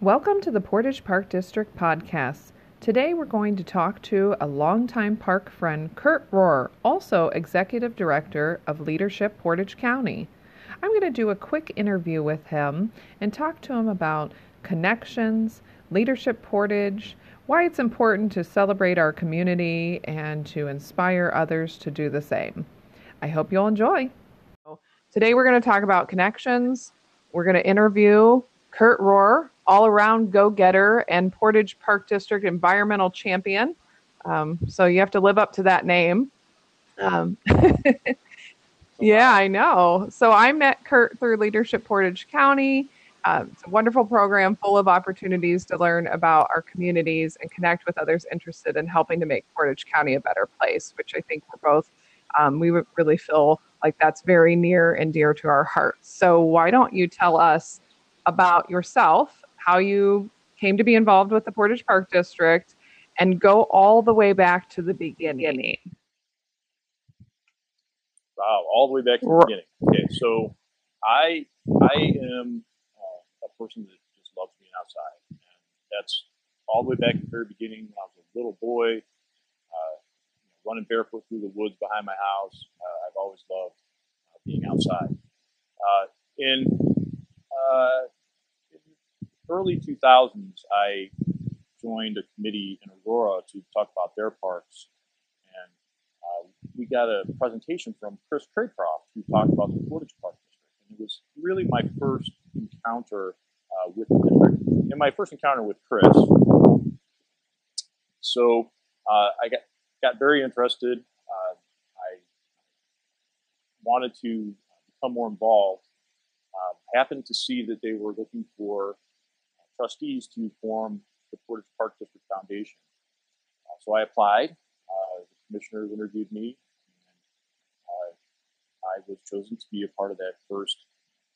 Welcome to the Portage Park District podcast. Today we're going to talk to a longtime park friend, Kurt Rohr, also Executive Director of Leadership Portage County. I'm going to do a quick interview with him and talk to him about connections, Leadership Portage, why it's important to celebrate our community and to inspire others to do the same. I hope you'll enjoy. Today we're going to talk about connections. We're going to interview Kurt Rohr, all around go getter and Portage Park District environmental champion. Um, so you have to live up to that name. Um, yeah, I know. So I met Kurt through Leadership Portage County. Um, it's a wonderful program full of opportunities to learn about our communities and connect with others interested in helping to make Portage County a better place, which I think we're both, um, we really feel like that's very near and dear to our hearts. So why don't you tell us about yourself how you came to be involved with the Portage Park District and go all the way back to the beginning. Wow, all the way back to the beginning. Okay, so I I am uh, a person that just loves being outside, and that's all the way back at the very beginning when I was a little boy, uh, running barefoot through the woods behind my house. Uh, I've always loved uh, being outside. Uh, in uh, early 2000s, I joined a committee in Aurora to talk about their parks. And uh, we got a presentation from Chris Craycroft, who talked about the Portage Park District. And it was really my first encounter uh, with the district and my first encounter with Chris. So uh, I got, got very interested. Uh, I wanted to become more involved. Uh, happened to see that they were looking for trustees to form the Portage Park District Foundation. Uh, so I applied. Uh, the commissioners interviewed me, and uh, I was chosen to be a part of that first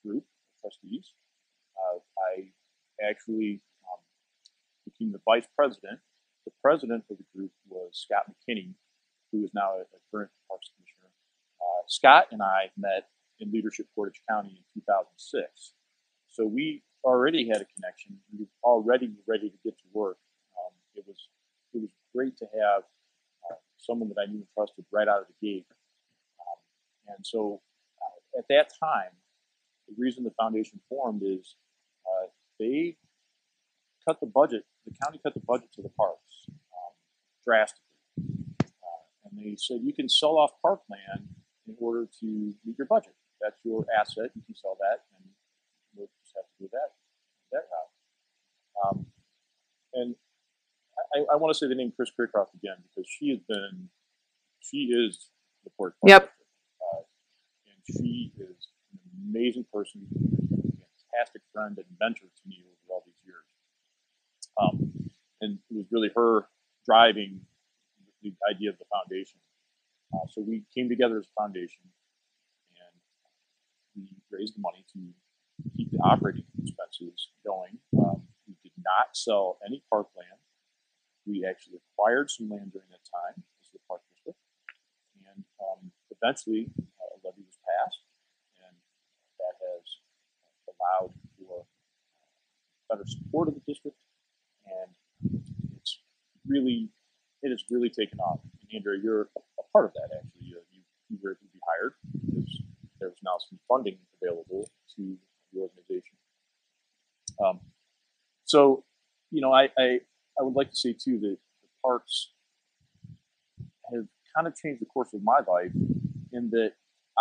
group of trustees. Uh, I actually um, became the vice president. The president of the group was Scott McKinney, who is now a, current Parks Commissioner. Uh, Scott and I met in Leadership Portage County in 2006. So we already had a connection. Were already ready to get to work. Um, it was it was great to have uh, someone that I knew and trusted right out of the gate. Um, and so uh, at that time, the reason the foundation formed is uh, they cut the budget. The county cut the budget to the parks um, drastically, uh, and they said you can sell off parkland in order to meet your budget. That's your asset. You can sell that, just have to do that that. Um, and I, I want to say the name Chris Craycroft again because she has been, she is the port. Yep. Uh, and she is an amazing person, a fantastic friend and mentor to me over all these years. Um, and it was really her driving the idea of the foundation. Uh, so we came together as a foundation and we raised the money to keep operating expenses going. Um, we did not sell any park land. We actually acquired some land during that time as the park district, and um, eventually uh, a levy was passed, and that has allowed for better support of the district, and it's really it has really taken off. And Andrea, you're a part of that actually. You, you, you were able to be hired because there's now some funding available to the organization. Um, so, you know, I, I, I would like to say too that the parks have kind of changed the course of my life in that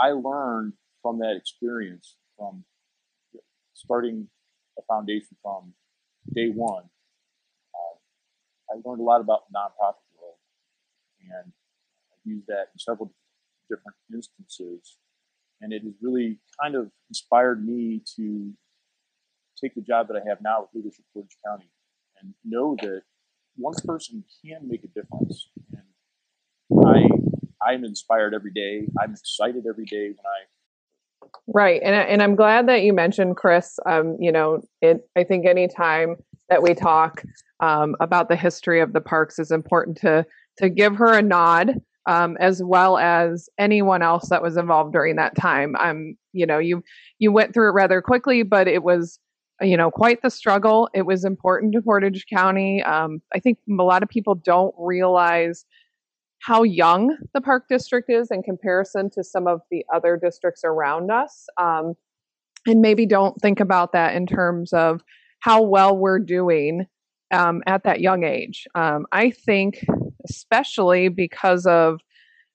I learned from that experience from starting a foundation from day one. Uh, I learned a lot about the nonprofit world, and I used that in several different instances and it has really kind of inspired me to take the job that I have now with Leadership Portage County and know that one person can make a difference. And I I'm inspired every day. I'm excited every day when I Right. And and I'm glad that you mentioned Chris. Um, you know, it I think any time that we talk um, about the history of the parks is important to to give her a nod um, as well as anyone else that was involved during that time. Um, you know, you you went through it rather quickly, but it was you know, quite the struggle. It was important to Portage County. Um, I think a lot of people don't realize how young the park district is in comparison to some of the other districts around us. Um, and maybe don't think about that in terms of how well we're doing um, at that young age. Um, I think, especially because of,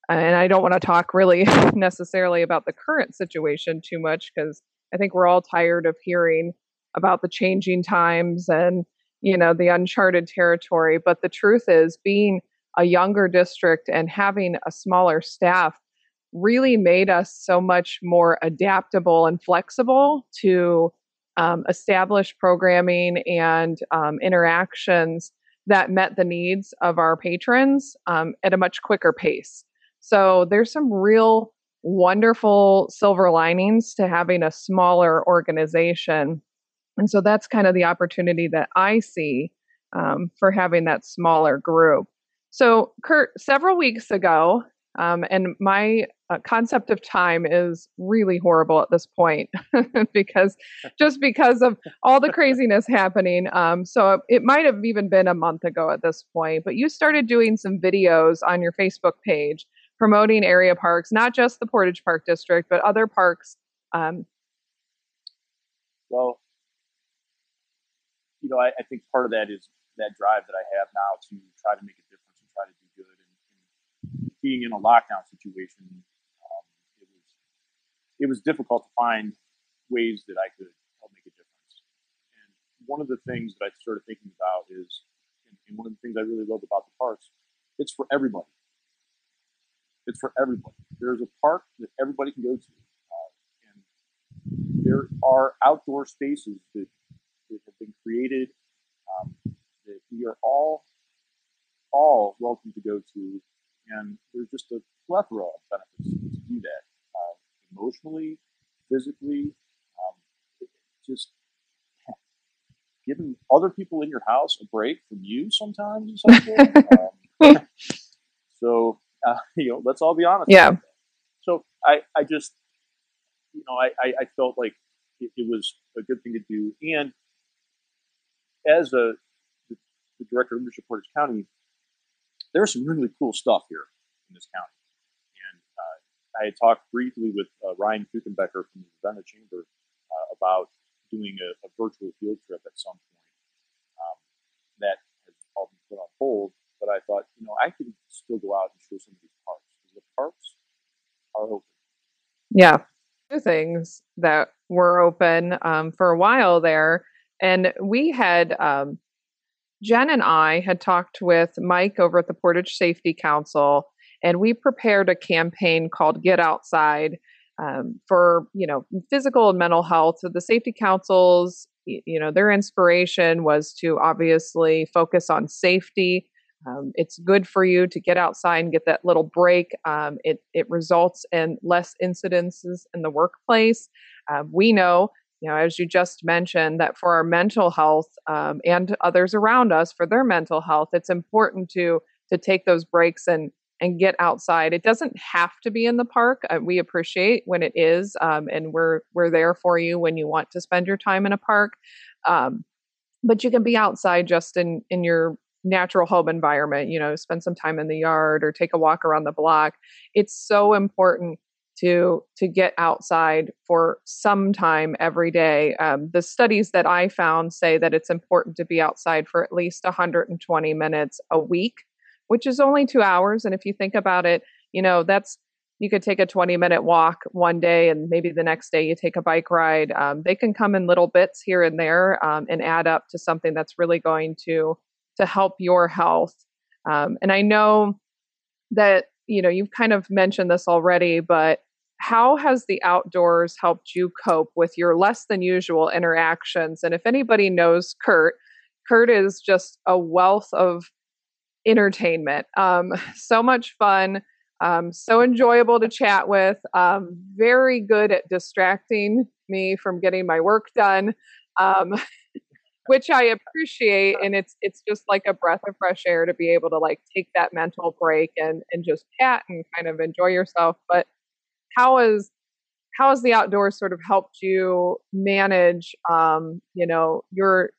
and I don't want to talk really necessarily about the current situation too much because I think we're all tired of hearing about the changing times and you know the uncharted territory but the truth is being a younger district and having a smaller staff really made us so much more adaptable and flexible to um, establish programming and um, interactions that met the needs of our patrons um, at a much quicker pace. So there's some real wonderful silver linings to having a smaller organization and so that's kind of the opportunity that I see um, for having that smaller group. So, Kurt, several weeks ago, um, and my uh, concept of time is really horrible at this point because just because of all the craziness happening. Um, so it might have even been a month ago at this point, but you started doing some videos on your Facebook page promoting area parks, not just the Portage Park District, but other parks. Um, well, you know, I, I, think part of that is that drive that I have now to try to make a difference and try to do good. And, and being in a lockdown situation, um, it was it was difficult to find ways that I could help make a difference. And one of the things that I started thinking about is, and, one of the things I really love about the parks, it's for everybody. It's for everybody. There's a park that everybody can go to. Uh, and there are outdoor spaces that that have been created um, that we are all all welcome to go to, and there's just a plethora of benefits to do that uh, emotionally, physically, um, just giving other people in your house a break from you sometimes um, so uh, you know, let's all be honest. Yeah. So I, I just, you know, I, I, felt like it, it, was a good thing to do, and as a the, the director of leadership Portage County, there's some really cool stuff here in this county. And uh, I had talked briefly with uh, Ryan Kuchenbecker from the Ravenna Chamber uh, about doing a, a, virtual field trip at some point. Um, that has all been put on hold, but I thought, you know, I could still go out and show some of these parks the parks are open. Yeah. Two things that were open um, for a while there and we had, um, Jen and I had talked with Mike over at the Portage Safety Council, and we prepared a campaign called Get Outside um, for, you know, physical and mental health. So the safety councils, you know, their inspiration was to obviously focus on safety. Um, it's good for you to get outside and get that little break. Um, it, it results in less incidences in the workplace. Uh, we know you know, as you just mentioned, that for our mental health um, and others around us for their mental health, it's important to to take those breaks and and get outside. It doesn't have to be in the park. Uh, we appreciate when it is, um, and we're we're there for you when you want to spend your time in a park. Um, but you can be outside just in in your natural home environment. You know, spend some time in the yard or take a walk around the block. It's so important to to get outside for some time every day. Um, the studies that I found say that it's important to be outside for at least 120 minutes a week, which is only two hours. And if you think about it, you know that's you could take a 20 minute walk one day and maybe the next day you take a bike ride um, they can come in little bits here and there um, and add up to something that's really going to to help your health um, and i know that you know you've kind of mentioned this already but how has the outdoors helped you cope with your less than usual interactions? And if anybody knows Kurt, Kurt is just a wealth of entertainment. Um, so much fun, um, so enjoyable to chat with, um, very good at distracting me from getting my work done. Um, which I appreciate, and it's it's just like a breath of fresh air to be able to like take that mental break and and just chat and kind of enjoy yourself. But how is how has the outdoors sort of helped you manage, um, you know, your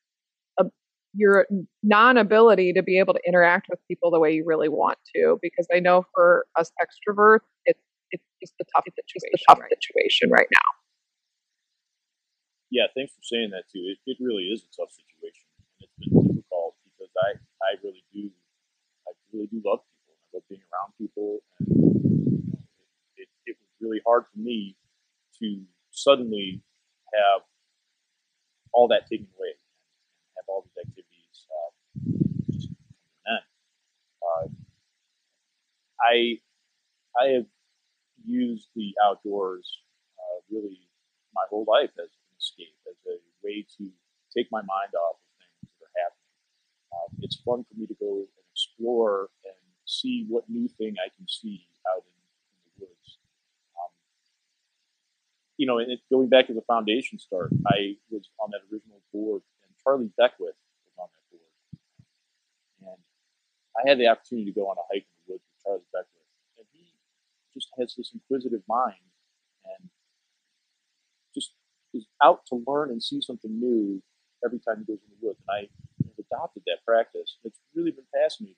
uh, your non-ability to be able to interact with people the way you really want to? Because I know for us extroverts, it's it's just a tough it's situation, a tough right situation right now. Yeah, thanks for saying that too. It, it really is a tough situation, and it's been difficult because I I really do I really do love people. I love being around people, and it, it was really hard for me to suddenly have all that taken away and have all these activities uh, just Uh, I I have used the outdoors uh, really my whole life as an escape, as a way to take my mind off of things that are happening. Um, it's fun for me to go and explore and see what new thing I can see out in you know, it, going back to the foundation start, I was on that original board, and Charlie Beckwith was on that board, and I had the opportunity to go on a hike in the woods with Charlie Beckwith, and he just has this inquisitive mind, and just is out to learn and see something new every time he goes in the woods, and I have adopted that practice. It's really been fascinating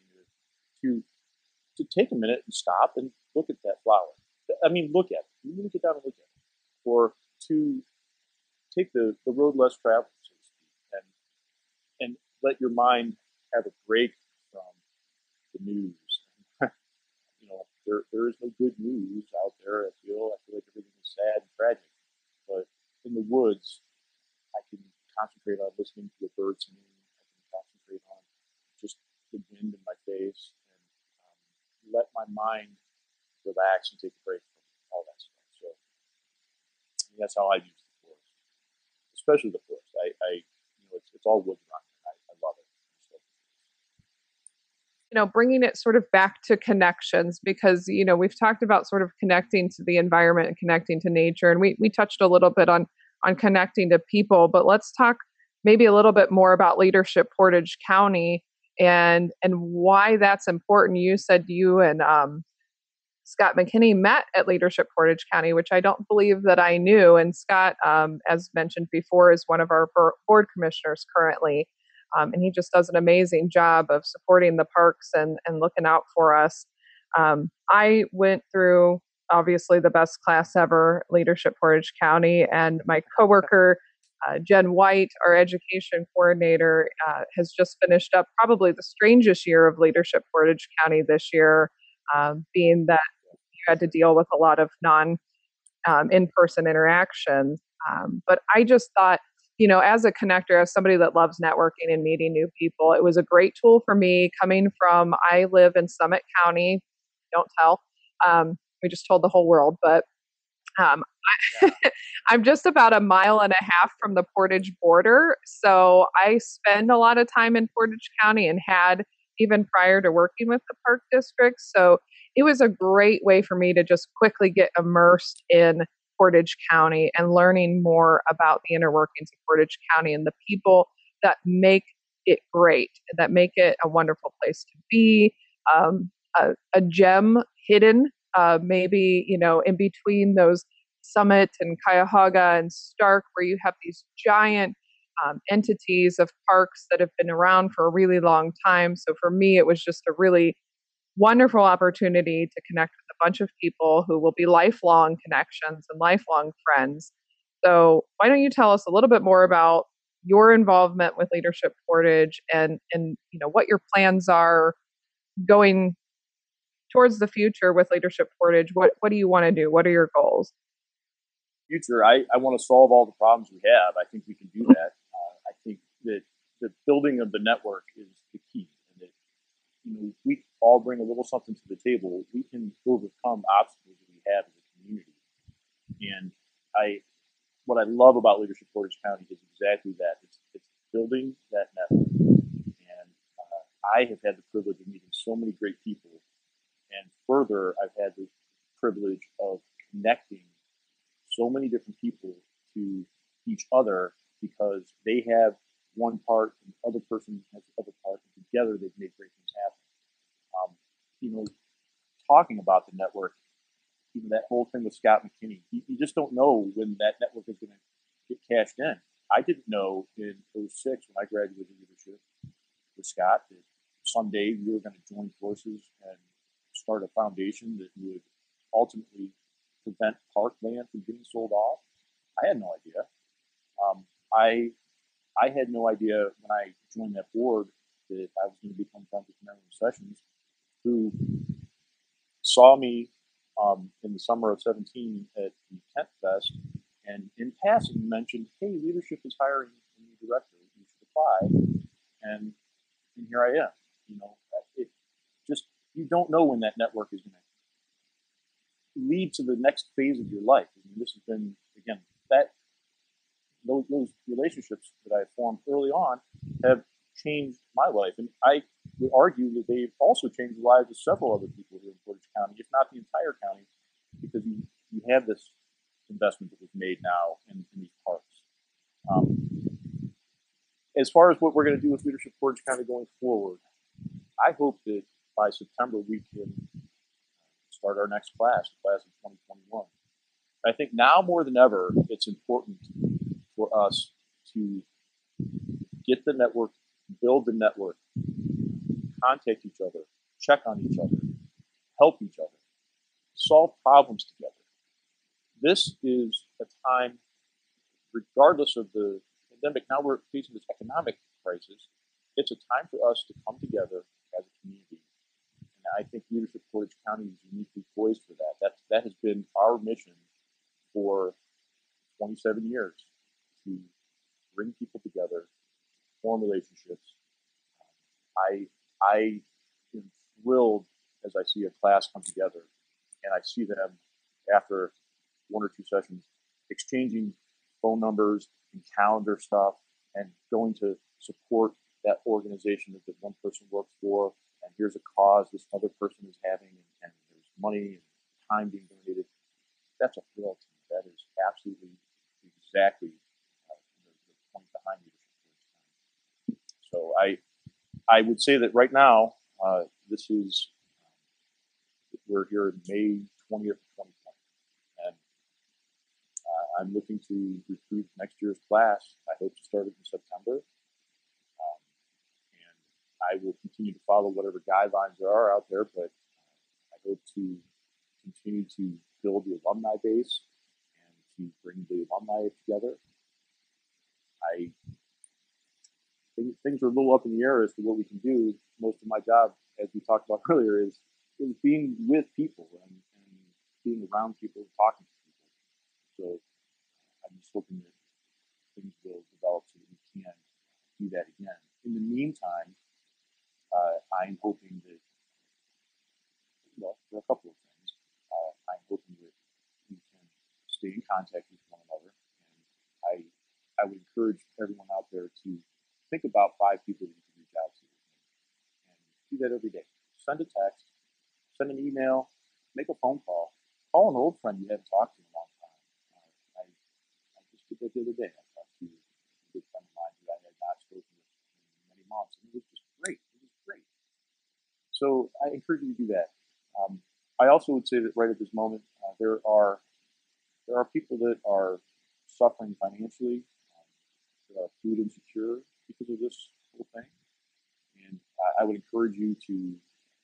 to to take a minute and stop and look at that flower. I mean, look at it. You really get down and look to take the, the road less traveled, so to speak, and and let your mind have a break from the news. you know, there, there is no good news out there. I feel I feel like everything is sad and tragic. But in the woods, I can concentrate on listening to the birds singing. I can concentrate on just the wind in my face and um, let my mind relax and take a break from all that stuff So that's how I forest, especially the forest. I, I you know, it's, it's all wood around I, I love it. You know, bringing it sort of back to connections because you know we've talked about sort of connecting to the environment and connecting to nature, and we we touched a little bit on on connecting to people, but let's talk maybe a little bit more about leadership Portage County and and why that's important. You said you and um, Scott McKinney met at Leadership Portage County, which I don't believe that I knew. And Scott, um, as mentioned before, is one of our board commissioners currently. Um, and he just does an amazing job of supporting the parks and, and looking out for us. Um, I went through obviously the best class ever, Leadership Portage County, and my coworker, uh, Jen White, our education coordinator, uh, has just finished up probably the strangest year of Leadership Portage County this year, um, being that had to deal with a lot of non um, in person interactions. Um, but I just thought, you know, as a connector, as somebody that loves networking and meeting new people, it was a great tool for me coming from, I live in Summit County. Don't tell. Um, we just told the whole world, but um, I, I'm just about a mile and a half from the Portage border. So I spend a lot of time in Portage County and had even prior to working with the park district. So it was a great way for me to just quickly get immersed in Portage County and learning more about the inner workings of Portage County and the people that make it great, that make it a wonderful place to be, um, a, a, gem hidden, uh, maybe, you know, in between those Summit and Cuyahoga and Stark, where you have these giant um, entities of parks that have been around for a really long time. So for me, it was just a really wonderful opportunity to connect with a bunch of people who will be lifelong connections and lifelong friends. So, why don't you tell us a little bit more about your involvement with Leadership Portage and and you know what your plans are going towards the future with Leadership Portage? What what do you want to do? What are your goals? Future, I, I want to solve all the problems we have. I think we can do that. Uh, I think that the building of the network is the key you know, we all bring a little something to the table, we can overcome obstacles that we have as a community. And I, what I love about Leadership Portage County is exactly that. It's, it's building that network. And uh, I have had the privilege of meeting so many great people. And further, I've had the privilege of connecting so many different people to each other because they have one part and the other person has the other part, and together they've made great things happen. You know, talking about the network, even that whole thing with Scott McKinney, you, you just don't know when that network is going to get cashed in. I didn't know in 06 when I graduated leadership with Scott that someday we were going to join forces and start a foundation that would ultimately prevent parkland from getting sold off. I had no idea. Um, I I had no idea when I joined that board that I was going to become friends with Marilyn Sessions, who saw me um, in the summer of 17 at the Kent Fest, and in passing mentioned, "Hey, leadership is hiring a new director. You should apply." And and here I am. You know, it just you don't know when that network is going to lead to the next phase of your life. I mean, this has been again that those, those relationships that I formed early on have changed my life, and I would argue that they've also changed the lives of several other people here in Portage County, if not the entire county, because you, you have this investment that was made now in, in these parks. Um, as far as what we're going to do with Leadership Portage County going forward, I hope that by September we can start our next class, the class of 2021. I think now more than ever, it's important for us to get the network, build the network, contact each other, check on each other, help each other, solve problems together. This is a time, regardless of the pandemic, now we're facing this economic crisis. It's a time for us to come together as a community. And I think Leadership Portage County is uniquely poised for that. That, that has been our mission for 27 years to bring people together, form relationships. I I am thrilled as I see a class come together, and I see them after one or two sessions exchanging phone numbers and calendar stuff, and going to support that organization that one person works for. And here's a cause this other person is having, and, and there's money and time being donated. That's a thrill to me. That is absolutely exactly uh, the point behind leadership So I, I would say that right now, uh, this is, we're here May 20th, 2020. And uh, I'm looking to recruit next year's class. I hope to start it in September. Um, and I will continue to follow whatever guidelines there are out there, but I hope to continue to build the alumni base and to bring the alumni together I think things are a little up in the air as to what we can do. Most of my job, as we talked about earlier, is is being with people and, and being around people, and talking to people. So I'm just hoping that things will develop so that we can do that again. In the meantime, uh, I'm hoping that well, for a couple of things. Uh, I'm hoping that we can stay in contact with one another, and I I would encourage everyone out there to think about five people that you can reach out to and do that every day. Send a text, send an email, make a phone call, call an old friend you haven't talked to in a long time. Uh, I, I just did that the other day. I talked to a good friend of mine who I had not spoken with in many months, and it was just great. It was great. So I encourage you to do that. Um, I also would say that right at this moment, uh, there are there are people that are suffering financially uh, food insecure because of this whole thing. And I would encourage you to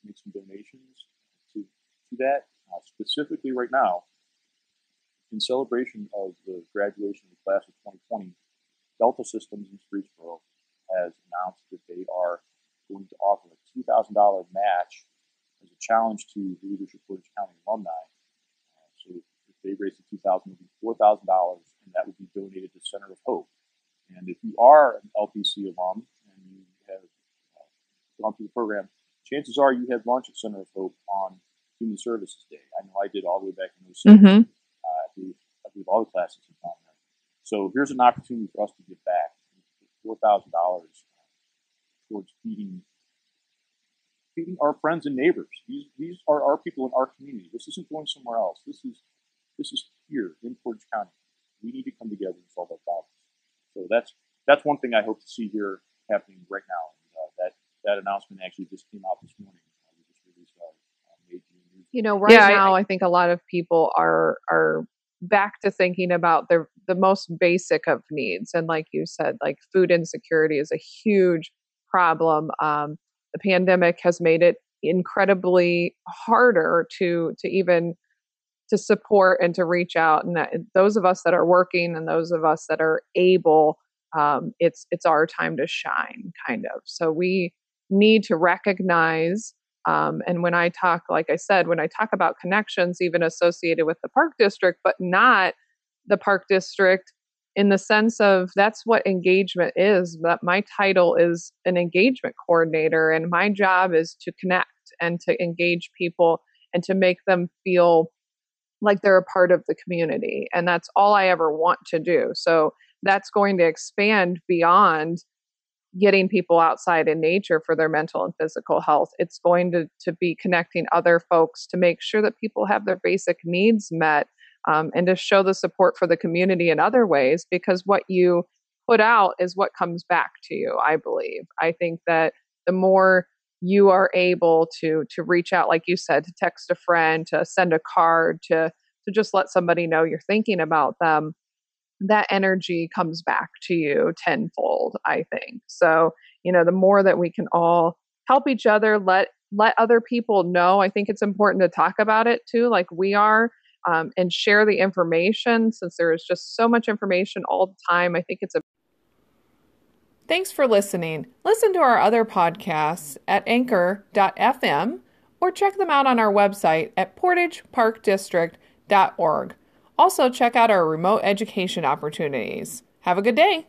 make some donations to, to that. Uh, specifically, right now, in celebration of the graduation of the class of 2020, Delta Systems in Streetsboro has announced that they are going to offer a $2,000 match as a challenge to the Leadership Portage County alumni. Uh, so if they raise the 2000 it would be $4,000, and that would be donated to Center of Hope. And if you are an LPC alum and you have uh, gone through the program, chances are you had lunch at Center of Hope on Human Services Day. I know I did all the way back in 06. Mm-hmm. Uh, I, believe, I believe all the classes have gone there. So here's an opportunity for us to give back $4,000 towards feeding feeding our friends and neighbors. These, these are our people in our community. This isn't going somewhere else. This is this is here in Portage County. We need to come together and solve our problems. So that's that's one thing I hope to see here happening right now. And, uh, that that announcement actually just came out this morning. Uh, we just released uh, you know, right yeah, now I, I think a lot of people are are back to thinking about the the most basic of needs and like you said like food insecurity is a huge problem um, the pandemic has made it incredibly harder to to even to support and to reach out and that, those of us that are working and those of us that are able um, it's it's our time to shine kind of so we need to recognize um, and when I talk, like I said, when I talk about connections, even associated with the park district, but not the park district in the sense of that's what engagement is. That my title is an engagement coordinator, and my job is to connect and to engage people and to make them feel like they're a part of the community. And that's all I ever want to do. So that's going to expand beyond getting people outside in nature for their mental and physical health. It's going to, to be connecting other folks to make sure that people have their basic needs met um, and to show the support for the community in other ways because what you put out is what comes back to you, I believe. I think that the more you are able to to reach out like you said to text a friend to send a card to to just let somebody know you're thinking about them that energy comes back to you tenfold i think. So you know the more that we can all help each other let let other people know i think it's important to talk about it too like we are um, and share the information since there is just so much information all the time. I think it's a thanks for listening listen to our other podcasts at anchor.fm or check them out on our website at portageparkdistrict.org also, check out our remote education opportunities. Have a good day.